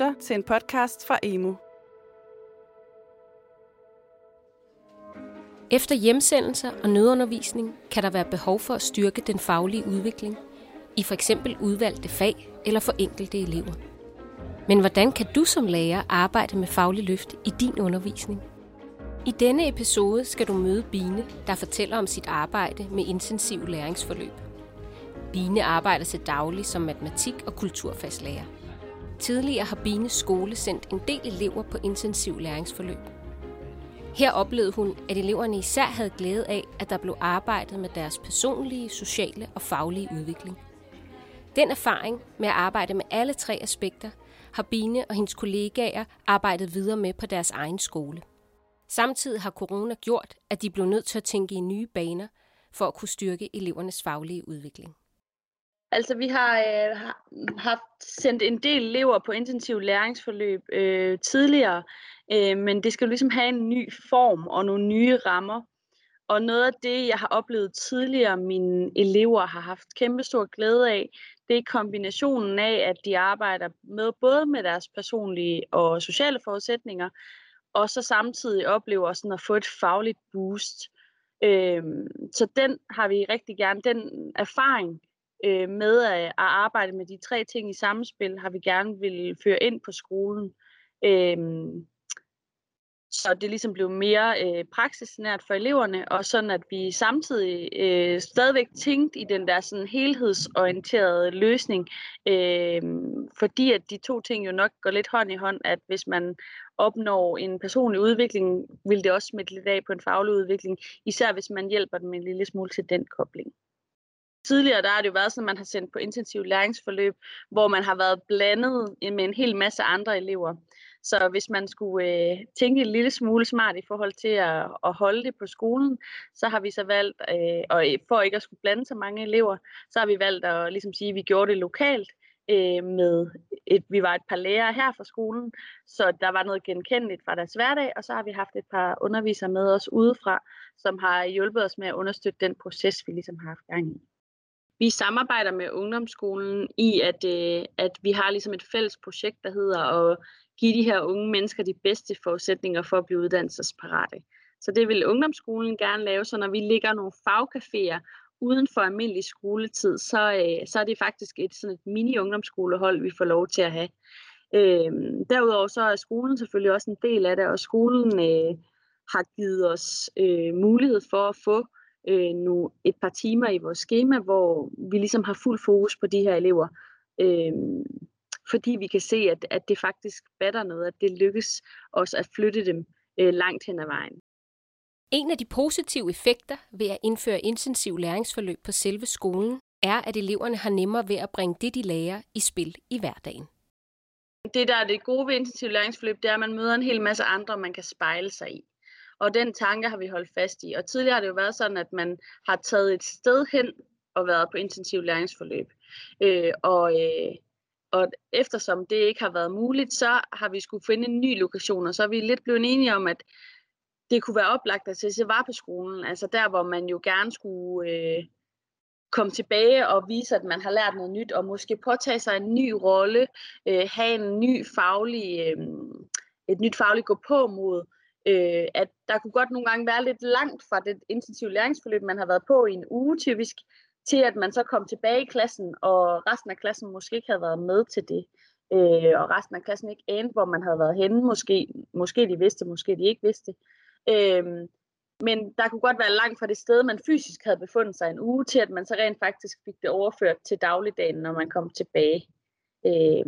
lytter til en podcast fra Emo. Efter hjemsendelser og nødundervisning kan der være behov for at styrke den faglige udvikling i for eksempel udvalgte fag eller for enkelte elever. Men hvordan kan du som lærer arbejde med faglig løft i din undervisning? I denne episode skal du møde Bine, der fortæller om sit arbejde med intensiv læringsforløb. Bine arbejder til daglig som matematik- og kulturfagslærer. Tidligere har Bines skole sendt en del elever på intensiv læringsforløb. Her oplevede hun, at eleverne især havde glæde af, at der blev arbejdet med deres personlige, sociale og faglige udvikling. Den erfaring med at arbejde med alle tre aspekter har Bine og hendes kollegaer arbejdet videre med på deres egen skole. Samtidig har corona gjort, at de blev nødt til at tænke i nye baner for at kunne styrke elevernes faglige udvikling. Altså, vi har øh, haft sendt en del elever på intensiv læringsforløb øh, tidligere, øh, men det skal jo ligesom have en ny form og nogle nye rammer. Og noget af det, jeg har oplevet tidligere, mine elever har haft kæmpe stor glæde af, det er kombinationen af, at de arbejder med både med deres personlige og sociale forudsætninger, og så samtidig oplever sådan at få et fagligt boost. Øh, så den har vi rigtig gerne, den erfaring øh, med at, øh, at arbejde med de tre ting i samspil, har vi gerne vil føre ind på skolen. Øh, så det ligesom blev mere øh, praksisnært for eleverne, og sådan at vi samtidig øh, stadigvæk tænkte i den der sådan helhedsorienterede løsning, øh, fordi at de to ting jo nok går lidt hånd i hånd, at hvis man opnår en personlig udvikling, vil det også smitte lidt af på en faglig udvikling, især hvis man hjælper dem en lille smule til den kobling. Tidligere der har det jo været sådan, at man har sendt på intensiv læringsforløb, hvor man har været blandet med en hel masse andre elever. Så hvis man skulle øh, tænke en lille smule smart i forhold til at, at holde det på skolen, så har vi så valgt, øh, og for ikke at skulle blande så mange elever, så har vi valgt at ligesom sige, at vi gjorde det lokalt øh, med et, vi var et par lærere her fra skolen, så der var noget genkendeligt fra deres hverdag, og så har vi haft et par undervisere med os udefra, som har hjulpet os med at understøtte den proces, vi ligesom har haft gang i. Vi samarbejder med ungdomsskolen i, at, øh, at vi har ligesom et fælles projekt, der hedder at give de her unge mennesker de bedste forudsætninger for at blive uddannelsesparate. Så det vil ungdomsskolen gerne lave, så når vi ligger nogle fagcaféer uden for almindelig skoletid, så, øh, så er det faktisk et, sådan et mini-ungdomsskolehold, vi får lov til at have. Øh, derudover så er skolen selvfølgelig også en del af det, og skolen øh, har givet os øh, mulighed for at få øh, nu et par timer i vores schema, hvor vi ligesom har fuld fokus på de her elever. Øh, fordi vi kan se, at, at det faktisk batter noget, at det lykkes os at flytte dem øh, langt hen ad vejen. En af de positive effekter ved at indføre intensiv læringsforløb på selve skolen, er, at eleverne har nemmere ved at bringe det, de lærer, i spil i hverdagen. Det, der er det gode ved intensiv læringsforløb, det er, at man møder en hel masse andre, man kan spejle sig i. Og den tanke har vi holdt fast i. Og tidligere har det jo været sådan, at man har taget et sted hen og været på intensiv læringsforløb. Øh, og, øh, og eftersom det ikke har været muligt, så har vi skulle finde en ny lokation, og så er vi lidt blevet enige om, at det kunne være oplagt at se var på skolen, altså der, hvor man jo gerne skulle øh, komme tilbage og vise, at man har lært noget nyt, og måske påtage sig en ny rolle, øh, have en ny faglig, øh, et nyt fagligt gå på mod, øh, at der kunne godt nogle gange være lidt langt fra det intensive læringsforløb, man har været på i en uge typisk, til at man så kom tilbage i klassen, og resten af klassen måske ikke havde været med til det. Øh, og resten af klassen ikke anede, hvor man havde været henne. Måske, måske de vidste, måske de ikke vidste. Øh, men der kunne godt være langt fra det sted, man fysisk havde befundet sig en uge, til at man så rent faktisk fik det overført til dagligdagen, når man kom tilbage. Øh,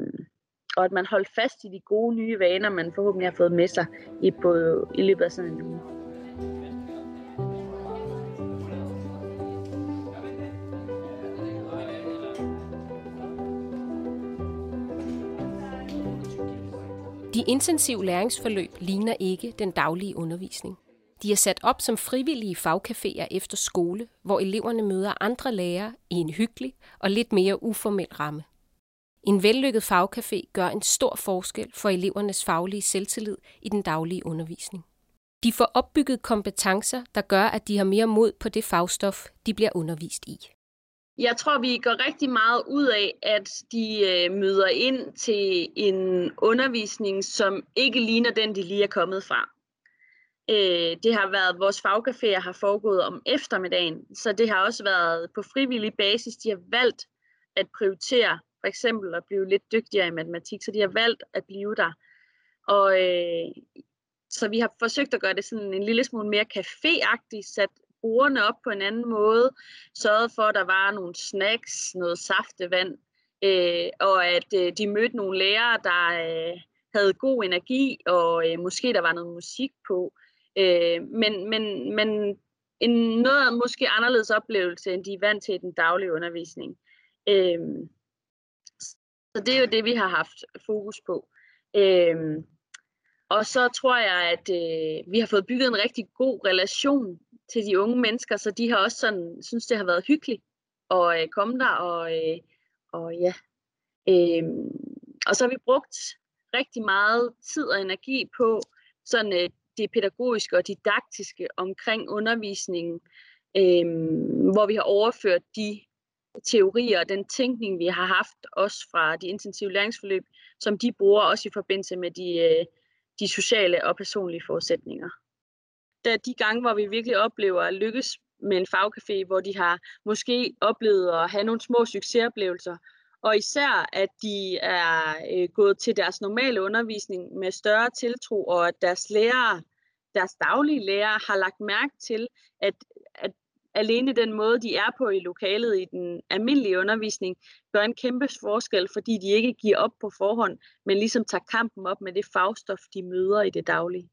og at man holdt fast i de gode nye vaner, man forhåbentlig har fået med sig i, på, i løbet af sådan en uge. De intensive læringsforløb ligner ikke den daglige undervisning. De er sat op som frivillige fagcaféer efter skole, hvor eleverne møder andre lærere i en hyggelig og lidt mere uformel ramme. En vellykket fagcafé gør en stor forskel for elevernes faglige selvtillid i den daglige undervisning. De får opbygget kompetencer, der gør, at de har mere mod på det fagstof, de bliver undervist i. Jeg tror, vi går rigtig meget ud af, at de øh, møder ind til en undervisning, som ikke ligner den, de lige er kommet fra. Øh, det har været, vores fagcaféer har foregået om eftermiddagen, så det har også været på frivillig basis. De har valgt at prioritere for eksempel at blive lidt dygtigere i matematik, så de har valgt at blive der. Og øh, så vi har forsøgt at gøre det sådan en lille smule mere caféagtigt, sat bordene op på en anden måde, sørget for, at der var nogle snacks, noget saftevand, øh, og at øh, de mødte nogle lærere, der øh, havde god energi, og øh, måske der var noget musik på. Øh, men, men, men en noget måske anderledes oplevelse, end de er vant til i den daglige undervisning. Øh, så det er jo det, vi har haft fokus på. Øhm, og så tror jeg, at øh, vi har fået bygget en rigtig god relation til de unge mennesker, så de har også sådan, synes, det har været hyggeligt at øh, komme der. Og, øh, og ja, Øhm, og så har vi brugt rigtig meget tid og energi på sådan øh, det pædagogiske og didaktiske omkring undervisningen, øh, hvor vi har overført de teorier og den tænkning, vi har haft også fra de intensive læringsforløb, som de bruger også i forbindelse med de, øh, de sociale og personlige forudsætninger. Der er de gange, hvor vi virkelig oplever at lykkes med en fagcafé, hvor de har måske oplevet at have nogle små succesoplevelser, og især at de er øh, gået til deres normale undervisning med større tiltro, og at deres lærere, deres daglige lærere har lagt mærke til, at alene den måde, de er på i lokalet i den almindelige undervisning, gør en kæmpe forskel, fordi de ikke giver op på forhånd, men ligesom tager kampen op med det fagstof, de møder i det daglige.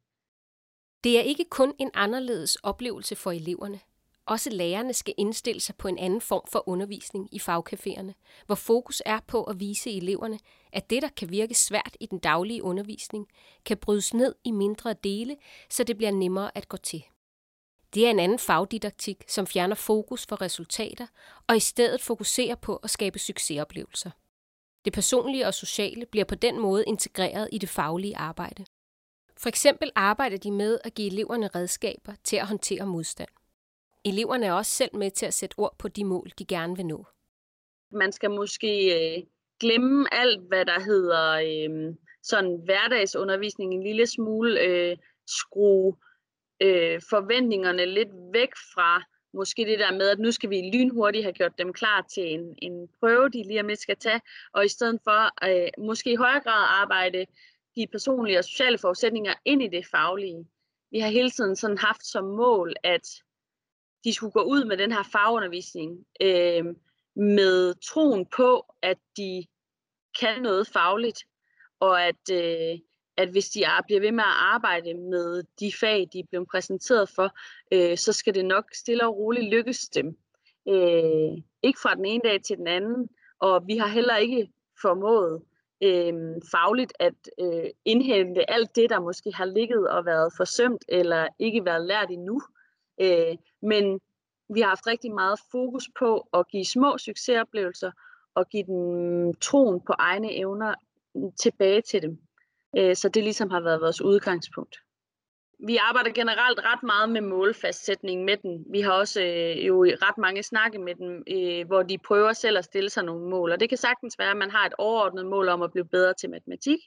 Det er ikke kun en anderledes oplevelse for eleverne. Også lærerne skal indstille sig på en anden form for undervisning i fagcaféerne, hvor fokus er på at vise eleverne, at det, der kan virke svært i den daglige undervisning, kan brydes ned i mindre dele, så det bliver nemmere at gå til. Det er en anden fagdidaktik, som fjerner fokus for resultater og i stedet fokuserer på at skabe succesoplevelser. Det personlige og sociale bliver på den måde integreret i det faglige arbejde. For eksempel arbejder de med at give eleverne redskaber til at håndtere modstand. Eleverne er også selv med til at sætte ord på de mål, de gerne vil nå. Man skal måske øh, glemme alt, hvad der hedder øh, sådan hverdagsundervisning en lille smule, øh, skrue øh, forventningerne lidt væk fra måske det der med, at nu skal vi lynhurtigt have gjort dem klar til en, en prøve, de lige om lidt skal tage, og i stedet for øh, måske i højere grad arbejde de personlige og sociale forudsætninger ind i det faglige. Vi har hele tiden sådan haft som mål, at de skulle gå ud med den her fagundervisning øh, med troen på, at de kan noget fagligt, og at, øh, at hvis de bliver ved med at arbejde med de fag, de er blevet præsenteret for, øh, så skal det nok stille og roligt lykkes dem. Øh, ikke fra den ene dag til den anden, og vi har heller ikke formået øh, fagligt at øh, indhente alt det, der måske har ligget og været forsømt eller ikke været lært endnu. Øh, men vi har haft rigtig meget fokus på at give små succesoplevelser og give dem troen på egne evner mm, tilbage til dem. Øh, så det ligesom har været vores udgangspunkt. Vi arbejder generelt ret meget med målfastsætning med den. Vi har også øh, jo ret mange snakke med dem, øh, hvor de prøver selv at stille sig nogle mål. Og det kan sagtens være, at man har et overordnet mål om at blive bedre til matematik.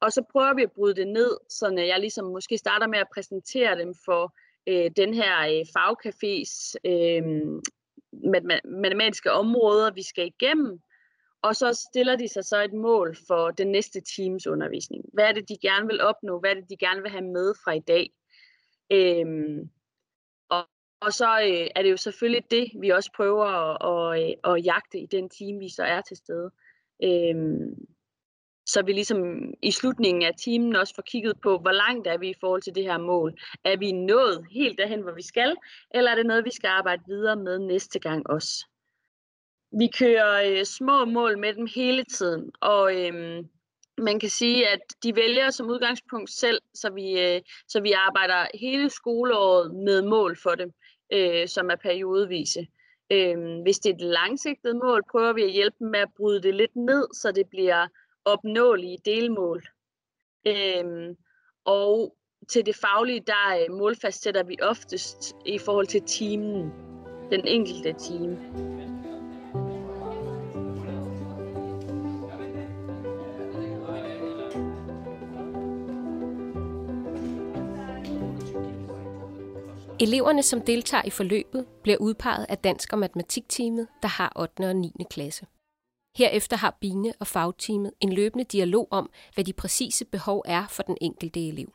Og så prøver vi at bryde det ned, så jeg ligesom måske starter med at præsentere dem for øh, den her øh, fagcafés øh, matematiske områder, vi skal igennem. Og så stiller de sig så et mål for den næste teams undervisning. Hvad er det, de gerne vil opnå? Hvad er det, de gerne vil have med fra i dag? Øhm, og, og så øh, er det jo selvfølgelig det, vi også prøver at, at, øh, at jagte i den team, vi så er til stede. Øhm, så vi ligesom i slutningen af timen også får kigget på, hvor langt er vi i forhold til det her mål. Er vi nået helt derhen, hvor vi skal, eller er det noget, vi skal arbejde videre med næste gang også? Vi kører øh, små mål med dem hele tiden, og øh, man kan sige, at de vælger som udgangspunkt selv, så vi, øh, så vi arbejder hele skoleåret med mål for dem, øh, som er periodevise. Øh, hvis det er et langsigtet mål, prøver vi at hjælpe dem med at bryde det lidt ned, så det bliver opnåelige delmål. Øh, og til det faglige, der øh, målfastsætter vi oftest i forhold til timen, den enkelte time. Eleverne, som deltager i forløbet, bliver udpeget af dansk- og matematikteamet, der har 8. og 9. klasse. Herefter har Bine og fagteamet en løbende dialog om, hvad de præcise behov er for den enkelte elev.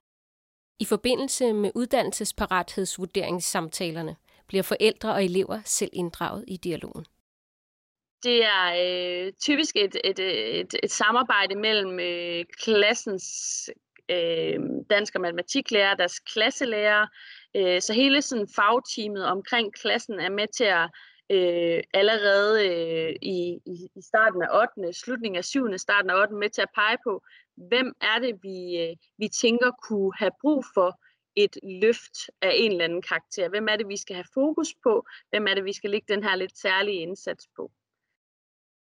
I forbindelse med uddannelsesparathedsvurderingssamtalerne bliver forældre og elever selv inddraget i dialogen. Det er øh, typisk et, et, et, et samarbejde mellem øh, klassens øh, dansk- og matematiklærer, deres klasselærer, øh, så hele sådan fagteamet omkring klassen er med til at øh, allerede øh, i, i, i starten af 8., slutningen af 7., starten af 8. med til at pege på, hvem er det, vi, øh, vi tænker kunne have brug for et løft af en eller anden karakter. Hvem er det, vi skal have fokus på? Hvem er det, vi skal lægge den her lidt særlige indsats på?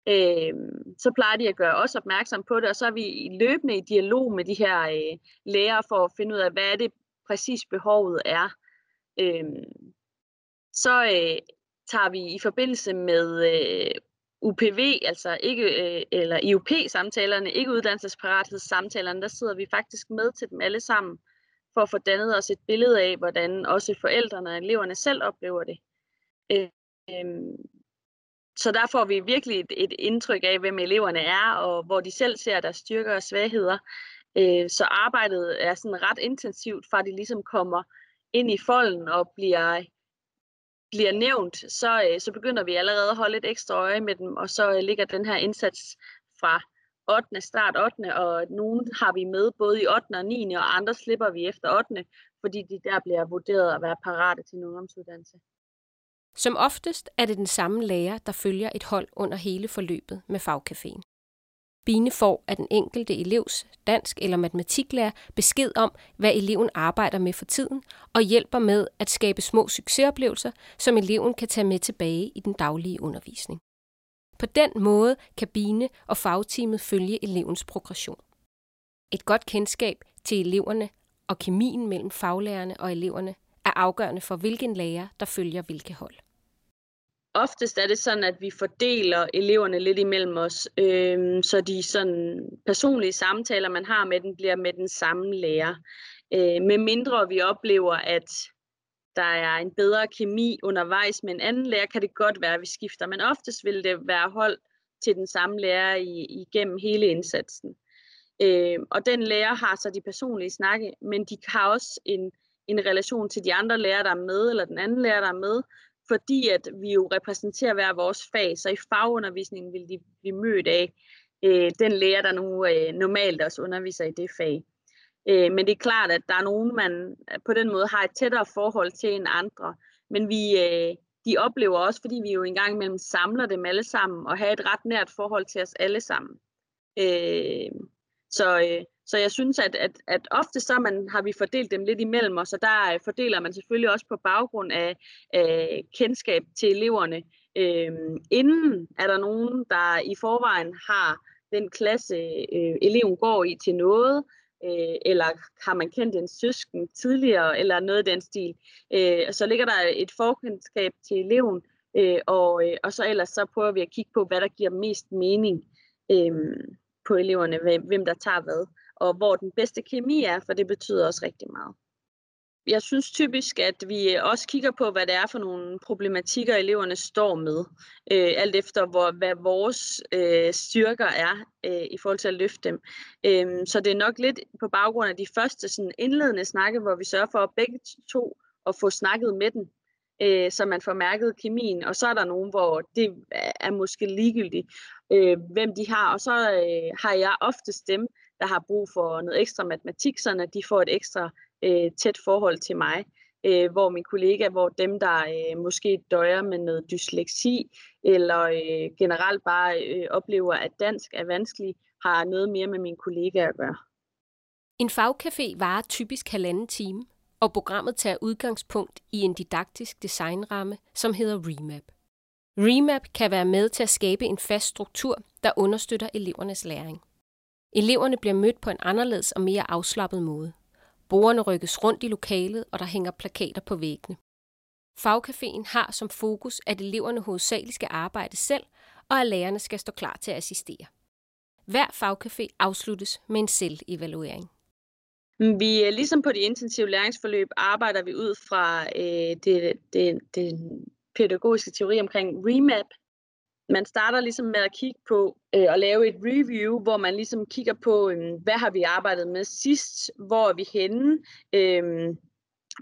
Øh, så plejer de at gøre os opmærksom på det, og så er vi løbende i dialog med de her øh, lærere for at finde ud af, hvad er det præcis behovet er. Øh, så øh, tager vi i forbindelse med øh, UPV, altså ikke, øh, eller IUP-samtalerne, ikke uddannelsesparathedssamtalerne, der sidder vi faktisk med til dem alle sammen, for at få dannet os et billede af, hvordan også forældrene og eleverne selv oplever det. Øh, øh, så der får vi virkelig et, et indtryk af, hvem eleverne er, og hvor de selv ser deres styrker og svagheder. Øh, så arbejdet er sådan ret intensivt, fra de ligesom kommer ind i folden og bliver, bliver nævnt, så, øh, så begynder vi allerede at holde et ekstra øje med dem, og så øh, ligger den her indsats fra 8. start 8. og nogen har vi med både i 8. og 9. og andre slipper vi efter 8. fordi de der bliver vurderet at være parate til en ungdomsuddannelse. Som oftest er det den samme lærer, der følger et hold under hele forløbet med fagcaféen. Bine får af den enkelte elevs dansk- eller matematiklærer besked om, hvad eleven arbejder med for tiden, og hjælper med at skabe små succesoplevelser, som eleven kan tage med tilbage i den daglige undervisning. På den måde kan Bine og fagteamet følge elevens progression. Et godt kendskab til eleverne og kemien mellem faglærerne og eleverne er afgørende for, hvilken lærer, der følger hvilke hold oftest er det sådan, at vi fordeler eleverne lidt imellem os, øh, så de sådan personlige samtaler, man har med den, bliver med den samme lærer. Øh, med mindre vi oplever, at der er en bedre kemi undervejs med en anden lærer, kan det godt være, at vi skifter. Men oftest vil det være hold til den samme lærer i, igennem hele indsatsen. Øh, og den lærer har så de personlige snakke, men de har også en, en relation til de andre lærere, der er med, eller den anden lærer, der er med, fordi at vi jo repræsenterer hver vores fag, så i fagundervisningen vil de blive mødt af øh, den lærer, der nu øh, normalt også underviser i det fag. Øh, men det er klart, at der er nogen, man øh, på den måde har et tættere forhold til end andre. Men vi, øh, de oplever også, fordi vi jo engang imellem samler dem alle sammen, og har et ret nært forhold til os alle sammen. Øh, så, øh, så jeg synes, at, at, at ofte så man, har vi fordelt dem lidt imellem os, og der øh, fordeler man selvfølgelig også på baggrund af, af kendskab til eleverne. Øhm, inden er der nogen, der i forvejen har den klasse, øh, eleven går i til noget, øh, eller har man kendt en søsken tidligere, eller noget af den stil. Øh, så ligger der et forkendskab til eleven, øh, og, øh, og så ellers så prøver vi at kigge på, hvad der giver mest mening øh, på eleverne, hvem der tager hvad og hvor den bedste kemi er, for det betyder også rigtig meget. Jeg synes typisk, at vi også kigger på, hvad det er for nogle problematikker, eleverne står med, øh, alt efter hvor, hvad vores øh, styrker er øh, i forhold til at løfte dem. Øh, så det er nok lidt på baggrund af de første sådan, indledende snakke, hvor vi sørger for at begge to at få snakket med den, øh, så man får mærket kemien. Og så er der nogen, hvor det er måske ligegyldigt, øh, hvem de har. Og så øh, har jeg oftest dem, der har brug for noget ekstra matematik, så de får et ekstra øh, tæt forhold til mig. Øh, hvor min kollega, hvor dem, der øh, måske døjer med noget dysleksi, eller øh, generelt bare øh, oplever, at dansk er vanskeligt, har noget mere med min kollega at gøre. En fagcafé varer typisk halvanden time, og programmet tager udgangspunkt i en didaktisk designramme, som hedder Remap. Remap kan være med til at skabe en fast struktur, der understøtter elevernes læring. Eleverne bliver mødt på en anderledes og mere afslappet måde. Borgerne rykkes rundt i lokalet, og der hænger plakater på væggene. Fagcaféen har som fokus, at eleverne hovedsageligt skal arbejde selv, og at lærerne skal stå klar til at assistere. Hver fagcafé afsluttes med en selvevaluering. Vi er ligesom på de intensive læringsforløb arbejder vi ud fra øh, det, det, det pædagogiske teori omkring remap. Man starter ligesom med at kigge på øh, og lave et review, hvor man ligesom kigger på, øh, hvad har vi arbejdet med sidst, hvor er vi henne, øh,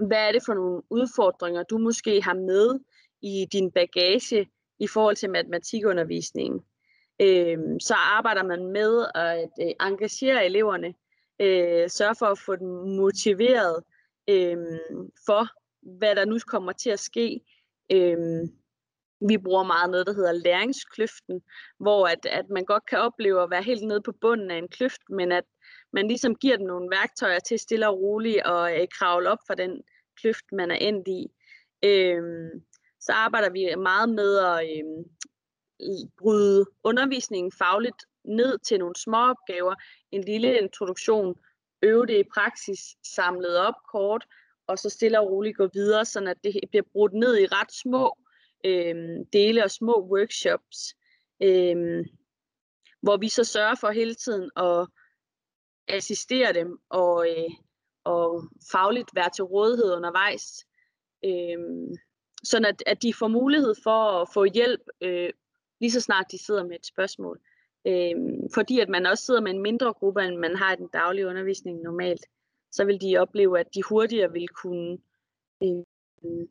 hvad er det for nogle udfordringer, du måske har med i din bagage i forhold til matematikundervisningen. Øh, så arbejder man med at øh, engagere eleverne, øh, sørge for at få dem motiveret øh, for, hvad der nu kommer til at ske. Øh, vi bruger meget noget, der hedder læringskløften, hvor at, at man godt kan opleve at være helt nede på bunden af en kløft, men at man ligesom giver dem nogle værktøjer til stille og roligt og øh, kravle op fra den kløft, man er endt i. Øh, så arbejder vi meget med at øh, bryde undervisningen fagligt ned til nogle små opgaver, en lille introduktion, øve det i praksis, samlet op kort, og så stille og roligt gå videre, så at det bliver brudt ned i ret små øh, dele og små workshops, øh, hvor vi så sørger for hele tiden at assistere dem og, øh, og fagligt være til rådighed undervejs. Øh, sådan at, at de får mulighed for at få hjælp øh, lige så snart de sidder med et spørgsmål. Øh, fordi at man også sidder med en mindre gruppe, end man har i den daglige undervisning normalt, så vil de opleve, at de hurtigere vil kunne øh,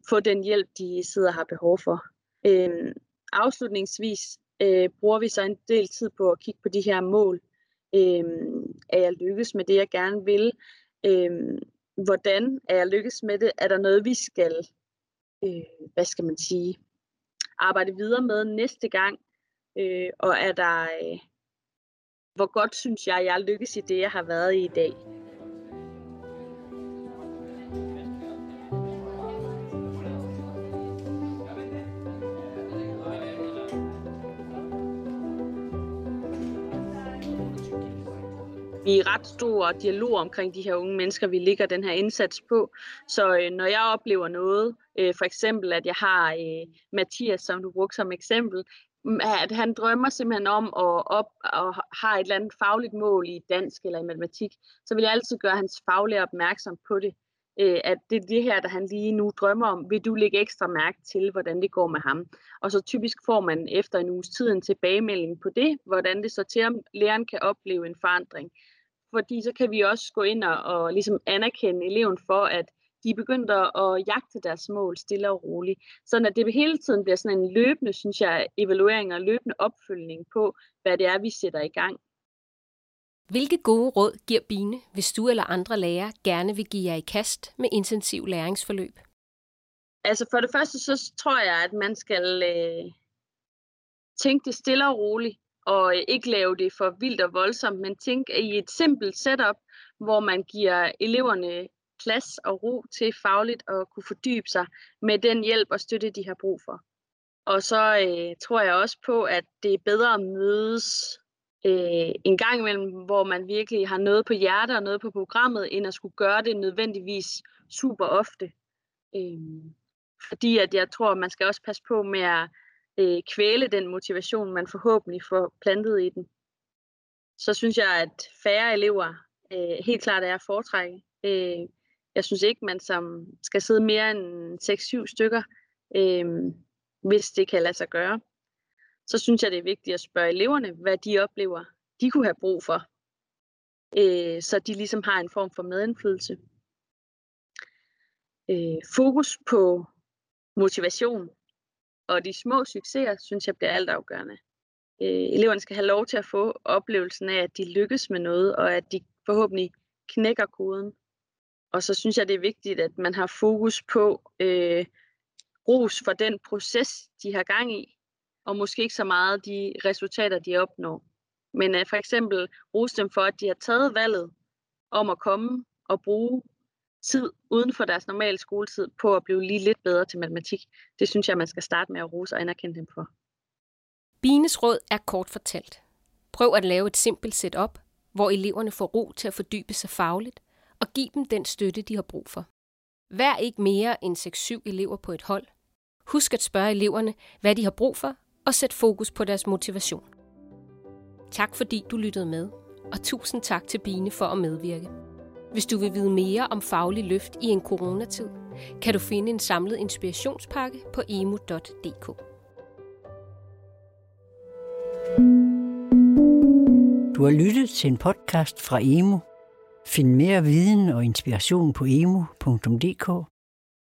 få den hjælp, de sidder og har behov for. Øh, afslutningsvis øh, bruger vi så en del tid på at kigge på de her mål. Øh, er jeg lykkes med det, jeg gerne vil? Øh, hvordan er jeg lykkes med det? Er der noget, vi skal, øh, hvad skal man sige, arbejde videre med næste gang? Øh, og er der, øh, hvor godt synes jeg, jeg lykkes i det, jeg har været i i dag? Vi er ret stor dialog omkring de her unge mennesker, vi ligger den her indsats på. Så øh, når jeg oplever noget, øh, for eksempel at jeg har øh, Mathias, som du brugte som eksempel, at han drømmer simpelthen om at op og har et eller andet fagligt mål i dansk eller i matematik, så vil jeg altid gøre hans faglige opmærksom på det. Øh, at det er det her, der han lige nu drømmer om. Vil du lægge ekstra mærke til, hvordan det går med ham? Og så typisk får man efter en uges tid en tilbagemelding på det, hvordan det så til, om læreren kan opleve en forandring fordi så kan vi også gå ind og, og ligesom anerkende eleven for, at de er begyndt at jagte deres mål stille og roligt. Sådan at det hele tiden bliver sådan en løbende, synes jeg, evaluering og løbende opfølgning på, hvad det er, vi sætter i gang. Hvilke gode råd giver Bine, hvis du eller andre lærere gerne vil give jer i kast med intensiv læringsforløb? Altså for det første, så tror jeg, at man skal øh, tænke det stille og roligt og øh, ikke lave det for vildt og voldsomt, men tænk i et simpelt setup, hvor man giver eleverne plads og ro til fagligt at kunne fordybe sig med den hjælp og støtte, de har brug for. Og så øh, tror jeg også på, at det er bedre at mødes øh, en gang imellem, hvor man virkelig har noget på hjertet og noget på programmet, end at skulle gøre det nødvendigvis super ofte. Øh, fordi at jeg tror, at man skal også passe på med at øh, kvæle den motivation, man forhåbentlig får plantet i den. Så synes jeg, at færre elever øh, helt klart er at foretrække. Øh, jeg synes ikke, man som skal sidde mere end 6-7 stykker, øh, hvis det kan lade sig gøre. Så synes jeg, det er vigtigt at spørge eleverne, hvad de oplever, de kunne have brug for. Øh, så de ligesom har en form for medindflydelse. Øh, fokus på motivation og de små succeser, synes jeg, bliver altafgørende. Øh, eleverne skal have lov til at få oplevelsen af, at de lykkes med noget, og at de forhåbentlig knækker koden. Og så synes jeg, det er vigtigt, at man har fokus på øh, ros for den proces, de har gang i, og måske ikke så meget de resultater, de opnår. Men at for eksempel rose dem for, at de har taget valget om at komme og bruge tid uden for deres normale skoletid på at blive lige lidt bedre til matematik. Det synes jeg, man skal starte med at rose og anerkende dem for. Bines råd er kort fortalt. Prøv at lave et simpelt setup, hvor eleverne får ro til at fordybe sig fagligt, og giv dem den støtte, de har brug for. Vær ikke mere end 6-7 elever på et hold. Husk at spørge eleverne, hvad de har brug for, og sæt fokus på deres motivation. Tak fordi du lyttede med, og tusind tak til Bine for at medvirke. Hvis du vil vide mere om faglig løft i en coronatid, kan du finde en samlet inspirationspakke på emu.dk. Du har lyttet til en podcast fra Emu. Find mere viden og inspiration på emu.dk